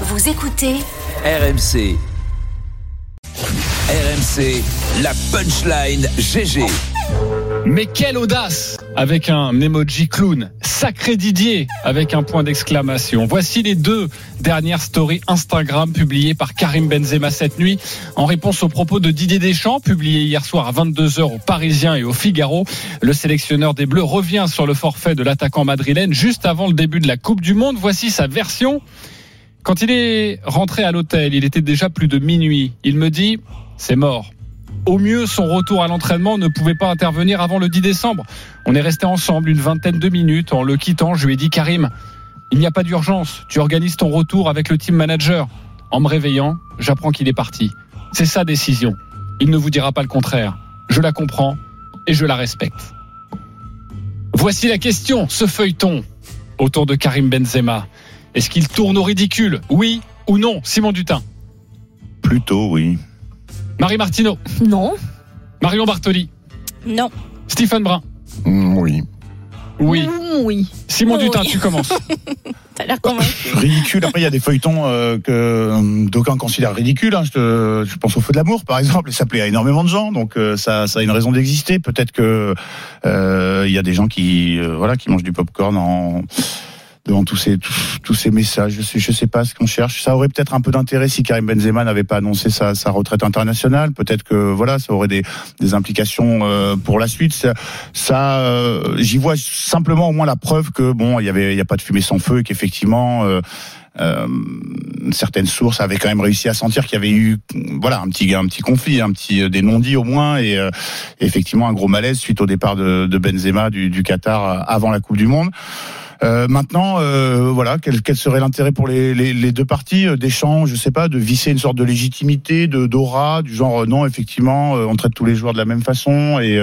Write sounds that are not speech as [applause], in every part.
Vous écoutez RMC. RMC, la punchline GG. Mais quelle audace Avec un emoji clown. Sacré Didier Avec un point d'exclamation. Voici les deux dernières stories Instagram publiées par Karim Benzema cette nuit. En réponse aux propos de Didier Deschamps, publié hier soir à 22h au Parisien et au Figaro, le sélectionneur des Bleus revient sur le forfait de l'attaquant madrilène juste avant le début de la Coupe du Monde. Voici sa version. Quand il est rentré à l'hôtel, il était déjà plus de minuit. Il me dit, c'est mort. Au mieux, son retour à l'entraînement ne pouvait pas intervenir avant le 10 décembre. On est resté ensemble une vingtaine de minutes. En le quittant, je lui ai dit Karim, il n'y a pas d'urgence. Tu organises ton retour avec le team manager. En me réveillant, j'apprends qu'il est parti. C'est sa décision. Il ne vous dira pas le contraire. Je la comprends et je la respecte. Voici la question, ce feuilleton autour de Karim Benzema. Est-ce qu'il tourne au ridicule? Oui ou non Simon Dutin? Plutôt, oui. Marie Martineau. Non. Marion Bartoli? Non. Stephen Brun? Mm, oui. Oui. Mmh, Oui. Simon Oui. Dutin, tu commences. [laughs] T'as l'air convaincu. Ridicule. Après, il y a des feuilletons euh, que euh, d'aucuns considèrent ridicules. hein. Je, te- je pense au feu de l'amour, par exemple, et ça plaît à énormément de gens. Donc, euh, ça, ça a une raison d'exister. Peut-être que euh, il y a des gens qui, euh, voilà, qui mangent du popcorn en devant tous ces tous, ces messages. Je sais, je sais pas ce qu'on cherche. Ça aurait peut-être un peu d'intérêt si Karim Benzema n'avait pas annoncé sa, sa retraite internationale. Peut-être que voilà, ça aurait des, des implications euh, pour la suite. Ça, ça euh, j'y vois simplement au moins la preuve que bon, il y avait, il y a pas de fumée sans feu et qu'effectivement. Euh, euh, certaines sources avaient quand même réussi à sentir qu'il y avait eu voilà un petit un petit conflit un petit euh, des non-dits au moins et euh, effectivement un gros malaise suite au départ de, de Benzema du, du Qatar avant la Coupe du Monde euh, maintenant, euh, voilà, quel, quel serait l'intérêt pour les, les, les deux parties euh, Deschamps, je sais pas, de visser une sorte de légitimité, de d'aura, du genre euh, non, effectivement, on traite tous les joueurs de la même façon et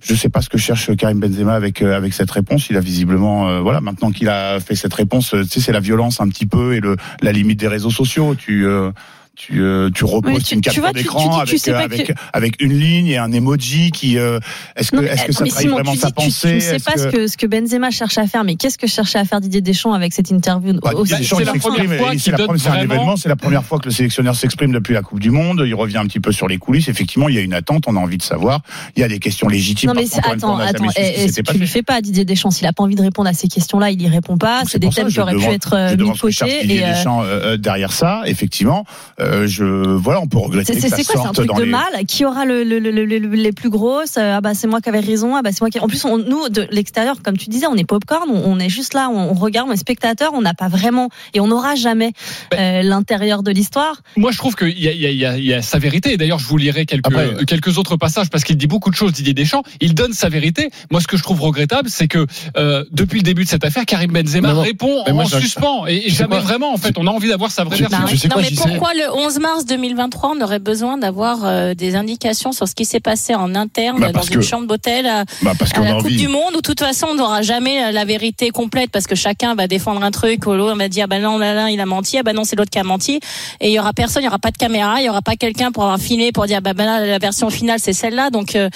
je sais pas ce que cherche Karim Benzema avec avec cette réponse. Il a visiblement, euh, voilà, maintenant qu'il a fait cette réponse, tu sais, c'est la violence un petit peu et le la limite des réseaux sociaux. Tu euh, tu, euh, tu tu- une tu capture d'écran que avec, sais avec, que- avec une ligne et un emoji qui. euh, est-ce que, Non, mais, est-ce que ça mais trahit Simon, vraiment sa dis- tu- pensée Tu ne sais pas ce, que, ce que Benzema cherche à faire, mais qu'est-ce que cherchait à faire Didier Deschamps avec cette interview Bah, au- Didier Deschamps, il s'exprime, c'est la première- c'est un événement, c'est la première fois que le sélectionneur s'exprime depuis la Coupe du Monde. Il revient un petit peu sur les coulisses. Effectivement, il y a une attente, on a envie de savoir. Il y a des questions légitimes. Non mais attends, n'a attends, est-ce s'était que tu passé. fais pas Didier Deschamps S'il a pas envie de répondre à ces questions-là, il y répond pas. C'est des ça, thèmes qui auraient pu être euh, mis de que côté. Deschamps derrière ça, effectivement, euh, je voilà, on peut regretter C'est que c'est- ça c'est quoi C'est un sorte truc dans de les. mal Qui aura le, le- le- le- le- les plus grosses Euh, Ah bah c'est moi qui avais raison. Ah bah c'est moi qui. En plus, on- nous de l'extérieur, comme tu disais, on est popcorn. On, on est juste là, on, on regarde, on est spectateur. On n'a pas vraiment et on n'aura jamais euh, l'intérieur de l'histoire. Moi, je trouve qu'il y a, il y, a, il y, a, il y a sa vérité. Et D'ailleurs, je vous lirai quelques, Après, euh, quelques autres passages parce qu'il dit beaucoup de choses, Didier Deschamps. Il donne sa vérité. Moi, ce que je trouve regrettable, c'est que euh, depuis le début de cette affaire, Karim Benzema Non, non. répond moi, en suspens. Et, jamais quoi vraiment, en fait. On a envie d'avoir sa vraie version. je sais non, quoi, mais pourquoi le 11 mars 2023 on aurait besoin d'avoir euh, des indications sur ce qui s'est passé en interne Bah, dans une que- chambre d'hôtel à, Bah parce à la Coupe envie. du Monde où de toute façon on n'aura jamais la- la vérité complète parce que chacun va défendre un truc, ou l'autre va dire ah bah non là, là il a menti, ah bah non c'est l'autre qui a menti et il y aura personne, il y aura pas de caméra, il y aura pas quelqu'un pour avoir filmé pour dire bah, bah là la version finale c'est celle-là donc euh,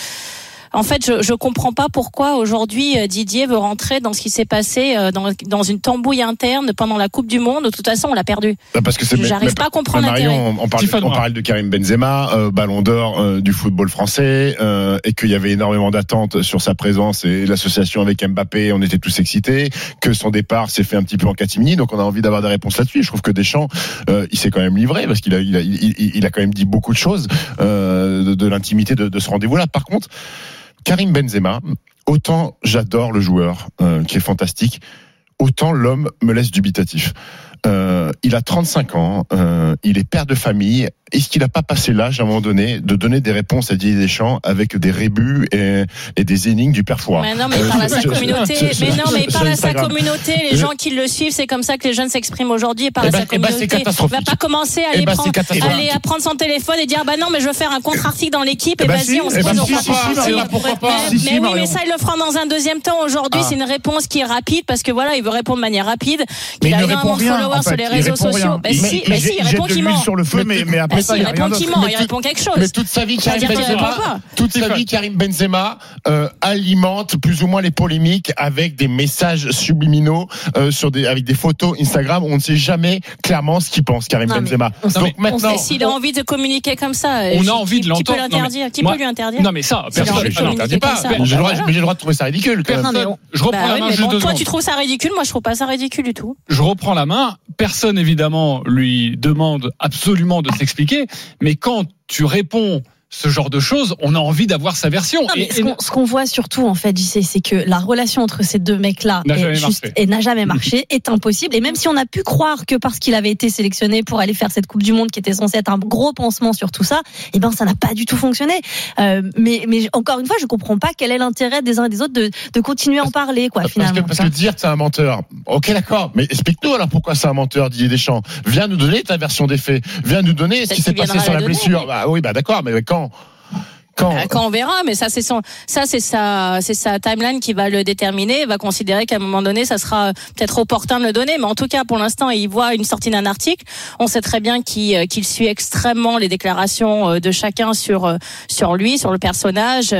en fait, je, je comprends pas pourquoi aujourd'hui euh, Didier veut rentrer dans ce qui s'est passé euh, dans, dans une tambouille interne pendant la Coupe du Monde. De toute façon, on l'a perdu. Bah, Parce que J'arrive pas à comprendre mais Marion, on, on parle, on parle de Karim Benzema, euh, Ballon d'Or euh, du football français, euh, et qu'il y avait énormément d'attentes sur sa présence et l'association avec Mbappé. On était tous excités. Que son départ s'est fait un petit peu en catimini, donc on a envie d'avoir des réponses là-dessus. Je trouve que Deschamps, euh, il s'est quand même livré parce qu'il a, il a, il, il- il a quand même dit beaucoup de choses euh, de, de l'intimité de, de ce rendez-vous-là. Par contre, Karim Benzema, autant j'adore le joueur euh, qui est fantastique, autant l'homme me laisse dubitatif. Euh, il a 35 ans, euh, il est père de famille. Est-ce qu'il n'a pas passé l'âge à un moment donné de donner des réponses à Didier Deschamps avec des rébus et, et des énigmes du père Fouras Mais non, mais il Euh, parle à je- sa communauté. Mais non, mais il parle à sa communauté. Les gens qui le suivent, c'est comme ça que les jeunes s'expriment aujourd'hui. Il parle Eh à ben- sa eh ben, communauté. Il va pas commencer à Eh aller ben, prendre, aller à prendre son téléphone et dire bah non, mais je veux faire un contre-article dans l'équipe. Et vas-y, si, on se Mais- Mais, mais oui, mais ça, il le fera dans un deuxième temps. Aujourd'hui, Ah. c'est une réponse qui est rapide parce que voilà, il veut répondre de manière rapide. Mais Il a ne énormément répond de rien, followers en sur les Il réseaux répond sociaux. rien. Il- si, il répond qu'il ment. sur le feu, mais, mais après si, il répond qu'il ment, Mais il tout- répond quelque Mais chose. toute sa vie, Karim Benzema, pas. toute sa vie, Karim Benzema euh, alimente plus ou moins les polémiques avec des messages subliminaux euh, sur des avec des photos Instagram. où On ne sait jamais clairement ce qu'il pense, Karim Non, mais Benzema. on sait- Donc on maintenant, s'il a envie de communiquer comme ça, On a qui- envie de qui- Qui l'entendre. peut Non, mais l'interdire Qui peut lui interdire Non mais ça, personne. ne communiquer l'interdis pas. Mais j'ai le droit- mais de trouver ça ridicule. mais Je reprends Bah la main mais juste toi, tu trouves ça ridicule. Moi, je trouve pas ça ridicule du tout. je reprends la main. Personne, évidemment, lui demande absolument de s'expliquer. Mais quand tu réponds ce genre de choses, on a envie d'avoir sa version. Non, mais Et- ce qu'on- voit surtout en fait, c'est que la relation entre ces deux mecs-là N'a jamais marché. et n'a jamais marché, [laughs] est impossible. Et même si on a pu croire que parce qu'il avait été sélectionné pour aller faire cette Coupe du Monde, qui était censée être un gros pansement sur tout ça, eh ben ça n'a pas du tout fonctionné. Euh, mais, mais encore une fois, je comprends pas quel est l'intérêt des uns et des autres de, de continuer à en parler, quoi, Parce finalement. que, parce que dire c'est un menteur. Ok, d'accord. Mais explique-nous alors pourquoi c'est un menteur, Didier Deschamps. Viens nous donner ta version des faits. Viens nous donner ce qui s'est passé sur la blessure. Bah oui, bah d'accord. Mais quand Quand Euh, Quand on verra, mais ça c'est son, ça c'est sa, c'est sa timeline qui va le déterminer. Va considérer qu'à un moment donné, ça sera peut-être opportun de le donner. Mais en tout cas, pour l'instant, il voit une sortie d'un article. On sait très bien qu'il euh, qu'il suit extrêmement les déclarations euh, de chacun sur sur lui, sur le personnage.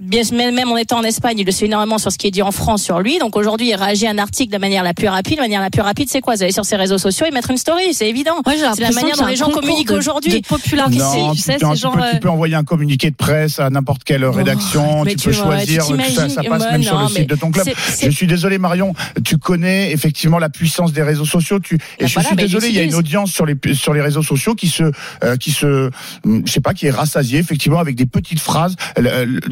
Bien, même en étant en Espagne, il le suit énormément sur ce qui est dit en France sur lui. Donc aujourd'hui, il réagit à un article de la manière la plus rapide. La manière la plus rapide, c'est quoi? Vous allez sur ses réseaux sociaux et mettre une story, c'est évident. J'ai C'est la manière dont a les gens communiquent aujourd'hui. de popularité, Non, tu tu, sais, tu genre. peux- tu peux envoyer un communiqué de presse à n'importe quelle rédaction. mais Tu tu peux vois, choisir ça, passe ouais, même sur le site de ton club. Je suis désolé, Marion. Tu connais effectivement la puissance des réseaux sociaux. Tu, et Ben je voilà, suis désolé, il y a une audience sur les sur les réseaux sociaux qui se euh, qui se je sais pas qui est rassasiée effectivement avec des petites phrases.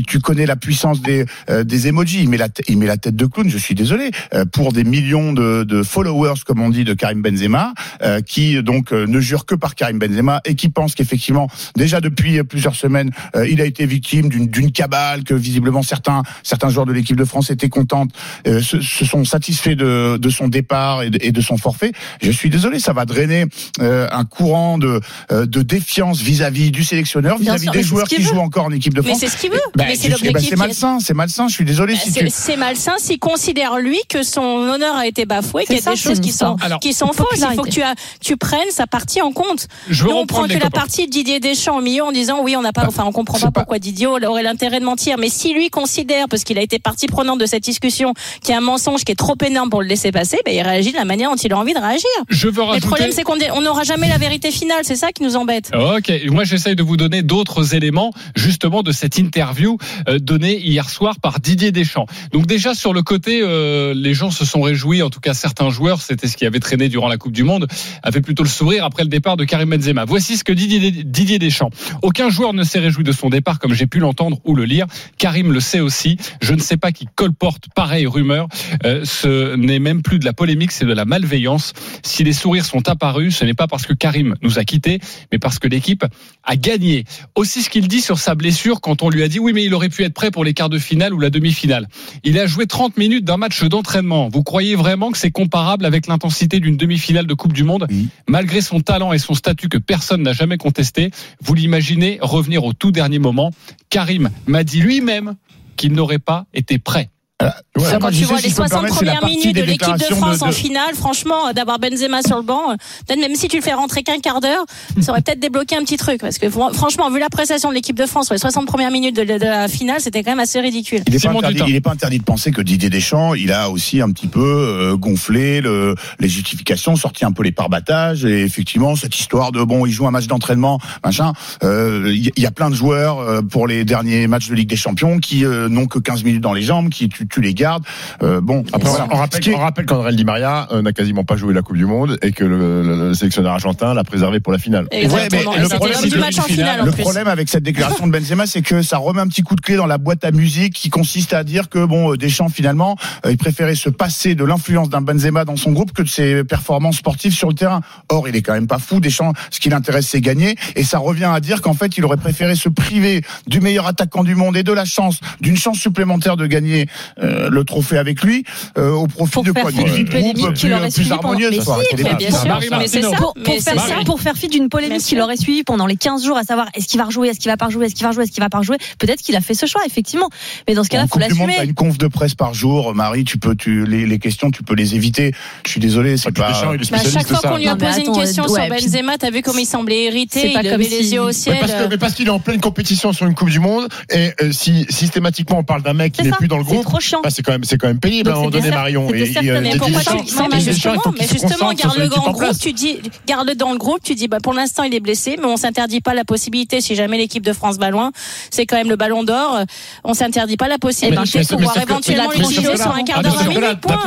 Tu connais la puissance des euh, des emojis. Il met la il met la tête de clown. Je suis désolé euh, pour des millions de, de followers comme on dit de Karim Benzema euh, qui donc euh, ne jure que par Karim Benzema et qui pense qu'effectivement déjà depuis plusieurs semaines euh, il a été victime d'une d'une cabale que visiblement certains certains joueurs de l'équipe de France étaient contents euh, se, se sont satisfaits de, de son départ et de, et de son forfait. Je suis désolé, ça va drainer un courant de de défiance vis-à-vis du sélectionneur, vis-à-vis des mais c'est joueurs qui veut. jouent encore en équipe de Mais France. c'est ce qu'il veut. Bah, mais je- c'est eh ben, c'est malsain, c'est malsain. Je suis désolé Bah, si C'est tu. c'est malsain s'il considère lui que son honneur a été bafoué, qu'il y a ça, des choses qui sont Alors, qui sont fausses. Il faut que tu, as, tu prennes sa partie en compte. Je veux Nous, on prend que la partie de Didier Deschamps au milieu en disant oui, on n'a pas, enfin, on comprend pas pas- pourquoi Didier aurait l'intérêt de mentir. Mais si lui considère, parce qu'il a été partie prenante de cette discussion, qu'il y a un mensonge qui est trop énorme pour le laisser passer, ben, il réagit de la manière dont il a envie de réagir. Je veux Mais le problème, c'est qu'on n'aura jamais la vérité finale. C'est ça qui nous embête. Ok, moi j'essaye de vous donner d'autres éléments justement de cette interview donnée hier soir par Didier Deschamps. Donc déjà sur le côté, euh, les gens se sont réjouis, en tout cas certains joueurs, c'était ce qui avait traîné durant la Coupe du Monde, avaient plutôt le sourire après le départ de Karim Benzema. Voici ce que Didier, Didier Deschamps. Aucun joueur ne s'est réjoui de son départ comme j'ai pu l'entendre ou le lire. Karim le sait aussi. Je ne sais pas qui colporte pareille rumeur. Euh, ce n'est même plus de la polémique, c'est de la malveillance. Si les sourires sont apparus, ce n'est pas parce que Karim nous a quittés, mais parce que l'équipe a gagné. Aussi ce qu'il dit sur sa blessure quand on lui a dit oui mais il aurait pu être prêt pour les quarts de finale ou la demi-finale. Il a joué 30 minutes d'un match d'entraînement. Vous croyez vraiment que c'est comparable avec l'intensité d'une demi-finale de Coupe du Monde? Oui. Malgré son talent et son statut que personne n'a jamais contesté, vous l'imaginez revenir au tout dernier moment. Karim m'a dit lui-même qu'il n'aurait pas été prêt. Ouais. Moi, Quand tu vois les je peux me 60 permettre, c'est la premières minutes de l'équipe de France de- en finale, franchement, d'avoir Benzema sur le banc, euh, peut-être même si tu le fais rentrer qu'un quart d'heure, [laughs] ça aurait peut-être débloqué un petit truc. Parce que fr- franchement, vu la prestation de l'équipe de France sur les 60 premières minutes de, de la finale, c'était quand même assez ridicule. Il n'est pas, interdit- pas de penser que Didier Deschamps, il a aussi un petit peu euh, gonflé le, les justifications, sorti un peu les parbattages, et effectivement cette histoire de bon, il joue un match d'entraînement, machin. euh, Il y, a plein de joueurs euh, pour les derniers matchs de Ligue des Champions qui euh, n'ont que 15 minutes dans les jambes, qui tu, tu les gardes. Euh, bon, Après, voilà. on rappelle, on rappelle qu'André Di Maria euh, n'a quasiment pas joué la Coupe du Monde et que le, le- le sélectionneur argentin l'a préservé pour la finale. Mais le problème, l'homme c'est du que match en finale en Le problème avec cette déclaration de Benzema, c'est que ça remet un petit coup de clé dans la boîte à musique qui consiste à dire que bon, euh, Deschamps finalement, euh, il préférait se passer de l'influence d'un Benzema dans son groupe que de ses performances sportives sur le terrain. Or, il est quand même pas fou. Deschamps, ce qui l'intéresse, c'est gagner, et ça revient à dire qu'en fait, il aurait préféré se priver du meilleur attaquant du monde et de la chance, d'une chance supplémentaire de gagner euh, le trophée avec lui euh, au profit Pour de quoi D'une polémique qu'il aurait plus, suivi plus pendant- harmonieuse. Mais faut si, arrêter les mais bêtises. bien sûr, Marie mais c'est Martineau. ça. pour, faire, ça. pour faire fi d'une polémique qu'il aurait suivi pendant les 15 jours, à savoir est-ce qu'il va rejouer, est-ce qu'il va pas rejouer, est-ce qu'il va rejouer, est-ce qu'il va pas rejouer. Peut-être qu'il a fait ce choix, effectivement. Mais dans ce cas-là, faut l'assumer. une conf de presse par jour, Marie. Tu peux, tu les, les questions, tu peux les éviter. Je suis désolé, c'est Puis pas. Deschamps, il est Bah, chaque fois qu'on lui a posé une question euh, sur Benzema, t'as vu comme il semblait irrité, il levait comme les yeux au ciel. parce que- mais parce qu'il est en pleine compétition sur une Coupe du Monde et euh, si systématiquement on parle d'un mec qui n'est plus dans le groupe, bah, c'est quand même c'est quand même pénible Donc à un donné Marion. Et- et, euh, mais pourquoi tu, justement, mais garde-le équipe dans le groupe, tu dis, garde-le dans le groupe, tu dis, bah, pour l'instant, il est blessé, mais on s'interdit pas la possibilité, si jamais l'équipe de France va loin, c'est quand même le ballon d'or, on s'interdit pas la possibilité Mais- de mais pouvoir éventuellement l'utiliser sur un quart Ah, d'heure.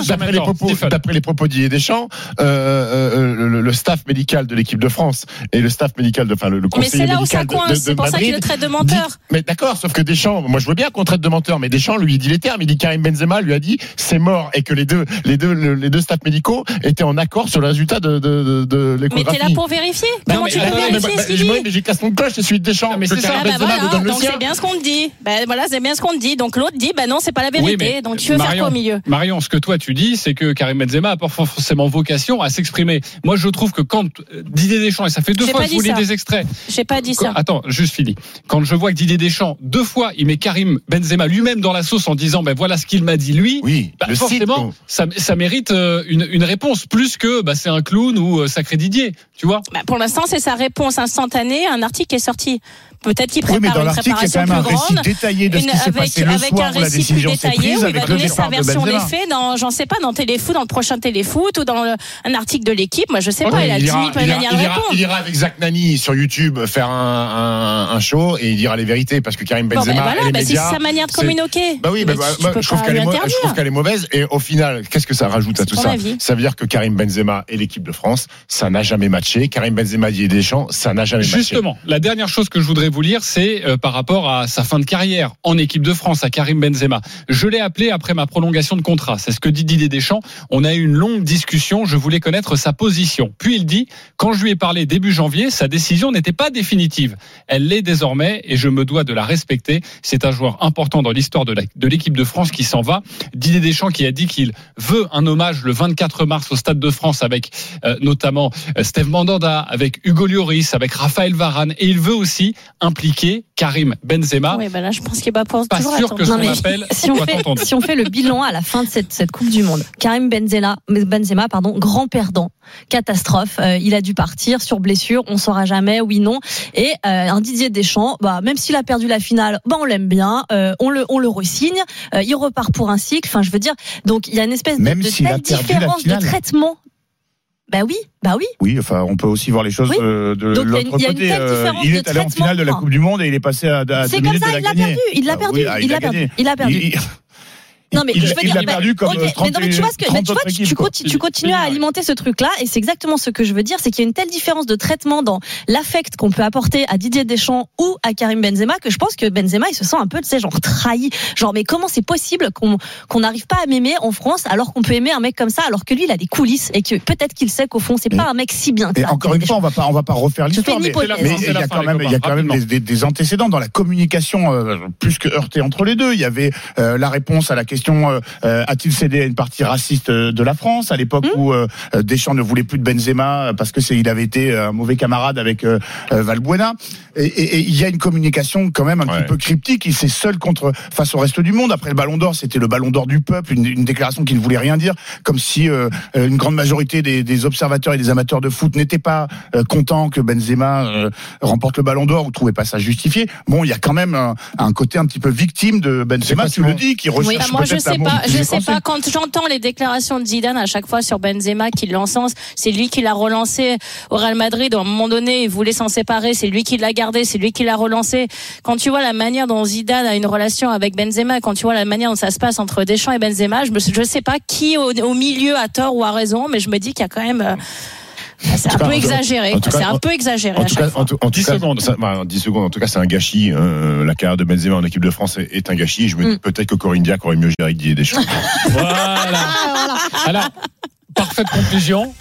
D'après les propos, Stephen. d'après les propos de Didier Deschamps, euh, euh, euh, le, le staff médical de l'équipe de France et le staff médical de, enfin le, le Mais conseiller c'est là où ça médical de- de, coince, de c'est pour ça qu'il le Madrid traite de menteur. mais d'accord, sauf que Deschamps, moi je veux bien qu'on traite de menteur, mais Deschamps lui il dit les termes, il dit Karim Benzema lui a dit c'est mort et que les deux, les deux, le- les deux staffs médicaux étaient en accord sur le résultat de, de, de, de Mais l'échographie. t'es là pour vérifier Non, Comment mais- tu peux mais- vérifier mais- ce qu'il mais- dit mais j'ai casse mon cloche, je suis Deschamps. Non, mais c'est Karim Ah bah Benzema voilà, me donne le donc c'est bien ce qu'on te dit. Ben voilà, c'est bien ce qu'on te dit. Donc l'autre dit, bah non, c'est pas la Oui, vérité. mais donc tu veux faire Marion, quoi au milieu Marion, ce que toi tu dis, c'est que Karim Benzema a pas forcément vocation à s'exprimer. Moi, je trouve que quand euh, Didier Deschamps, et ça fait deux fois que je vous lis ça. des extraits. J'ai pas dit ça. Attends, juste fini. Quand je vois que Didier Deschamps, deux fois, il met Karim Benzema lui-même dans la sauce en disant, ben voilà ce qu'il m'a dit lui. Oui, Bah, forcément, ça, ça mérite euh, une, une réponse plus que bah, c'est un clown ou euh, sacré Didier, tu vois. Bah, pour l'instant, c'est sa réponse instantanée à un article qui est sorti. Peut-être qu'il Oui, mais prépare dans une l'article, il y a préparation quand même un plus récit grande. détaillé de ce qui s'est avec, passé le avec soir un où la récit plus décision s'est détaillé prise où il avec va le donner sa départ de version des Benzema. faits dans, j'en sais pas, dans Téléfoot, dans le prochain Téléfoot ou dans le- un article de l'équipe. Moi, je sais pas, il a 10 000 ira, il, ira, manières il de répondre. il ira avec Zach Nani sur YouTube faire un, un, un show et il dira les vérités parce que Karim Bon, ben Benzema voilà, bah, c'est sa manière de communiquer. Bah oui, bah, bah, bah, je, trouve pas qu'elle est lui mau- je trouve qu'elle est mauvaise et au final, qu'est-ce que ça rajoute à tout ça avis. Ça veut dire que Karim Benzema et l'équipe de France, ça n'a jamais matché. Karim Benzema Didier Deschamps, ça n'a jamais matché. Justement, la dernière chose que je voudrais vous lire, c'est euh, par rapport à sa fin de carrière en équipe de France, à Karim Benzema. Je l'ai appelé après ma prolongation de contrat. C'est ce que dit Didier Deschamps. On a eu une longue discussion. Je voulais connaître sa position. Puis il dit, quand je lui ai parlé début janvier, sa décision n'était pas définitive. Elle l'est désormais et je me dois de la respecter. C'est un joueur important dans l'histoire de l'équipe de France qui s'en va. Didier Deschamps qui a dit qu'il veut un hommage le 24 mars au Stade de France avec euh, notamment euh, Steve Mandanda, avec Hugo Lloris, avec Raphaël Varane, et il veut aussi impliquer Karim Benzema. Oui, bah là, je pense qu'il va pas Pas toujours sûr attendre. que ce Non, qu'on mais appelle si on, fait, entendu. si on fait le bilan à la fin de cette, cette Coupe du Monde, Karim Benzema, Benzema pardon, grand perdant, catastrophe. Euh, il a dû partir sur blessure, on saura jamais, oui, non. Et euh, un Didier Deschamps, bah, même s'il a perdu la finale, bah, on l'aime bien, euh, on le on le resigne, euh, il repart pour un cycle. Enfin, je veux dire, donc il y a une espèce de, Même de a telle différence de traitement. Bah oui, bah oui. Oui, enfin, on peut aussi voir les choses Oui. de l'autre côté. Euh, il est allé en finale de la Coupe du Monde et il est passé à, à C'est comme ça, de la il l'a perdu, il l'a Ah perdu, oui, il l'a a perdu, il a perdu. Il- Non mais il, je veux il dire, bah, perdu comme ok, mais 30, non, mais tu vois ce que, mais 30 tu vois, autres tu, tu équipes, quoi. continues, tu continues à alimenter ce truc-là, et c'est exactement ce que je veux dire, c'est qu'il y a une telle différence de traitement dans l'affect qu'on peut apporter à Didier Deschamps ou à Karim Benzema que je pense que Benzema il se sent un peu, tu sais, genre trahi, genre mais comment c'est possible qu'on qu'on n'arrive pas à m'aimer en France alors qu'on peut aimer un mec comme ça alors que lui il a des coulisses et que peut-être qu'il sait qu'au fond c'est pas un mec si bien que Et ça. encore une fois, on va pas, on va pas refaire Je l'histoire, mais, il y a quand même, il y a quand même des, rapidement. des- des antécédents dans la communication euh, plus que heurtée entre les deux. Il y avait euh, la réponse à la question euh, euh, a-t-il cédé à une partie raciste euh, de la France? À l'époque Hmm. où euh, Deschamps ne voulait plus de Benzema parce que c'est il avait été un mauvais camarade avec euh, Valbuena. Et, il y a une communication quand même un Ouais. petit peu cryptique. Il s'est seul contre face au reste du monde. Après le Ballon d'Or, c'était le Ballon d'Or du peuple, une, une déclaration qui ne voulait rien dire, comme si une grande majorité des, des observateurs et des amateurs de foot n'étaient pas euh, contents que Benzema euh, remporte le Ballon d'Or ou trouvaient pas ça justifié. Bon, il y a quand même un, un côté un petit peu victime de Benzema, tu le dis, qui Oui, recherche bah, moi je sais pas, je sais pas. Quand j'entends les déclarations de Zidane à chaque fois sur Benzema qui l'encense, c'est lui qui l'a relancé au Real Madrid. À un moment donné, il voulait s'en séparer, c'est lui qui l'a gardé, c'est lui qui l'a relancé. Quand tu vois la manière dont Zidane a une relation avec Benzema, quand tu vois la manière dont ça se passe entre Deschamps et Benzema, je me, je sais pas qui au, au milieu a tort ou a raison, mais je me dis qu'il y a quand même, euh, c'est un peu en exagéré. en tout C'est cas, un peu exagéré En à tout chaque cas, fois. en tout, en tout 10 cas, secondes. ça- bah, 10 secondes. En tout cas, c'est un gâchis. euh, la carrière de Benzema en équipe de France est, est un gâchis. Je me dis Mm. peut-être que Corinne Diacre aurait mieux géré que Didier Deschamps. [laughs] Voilà. Alors, parfaite conclusion.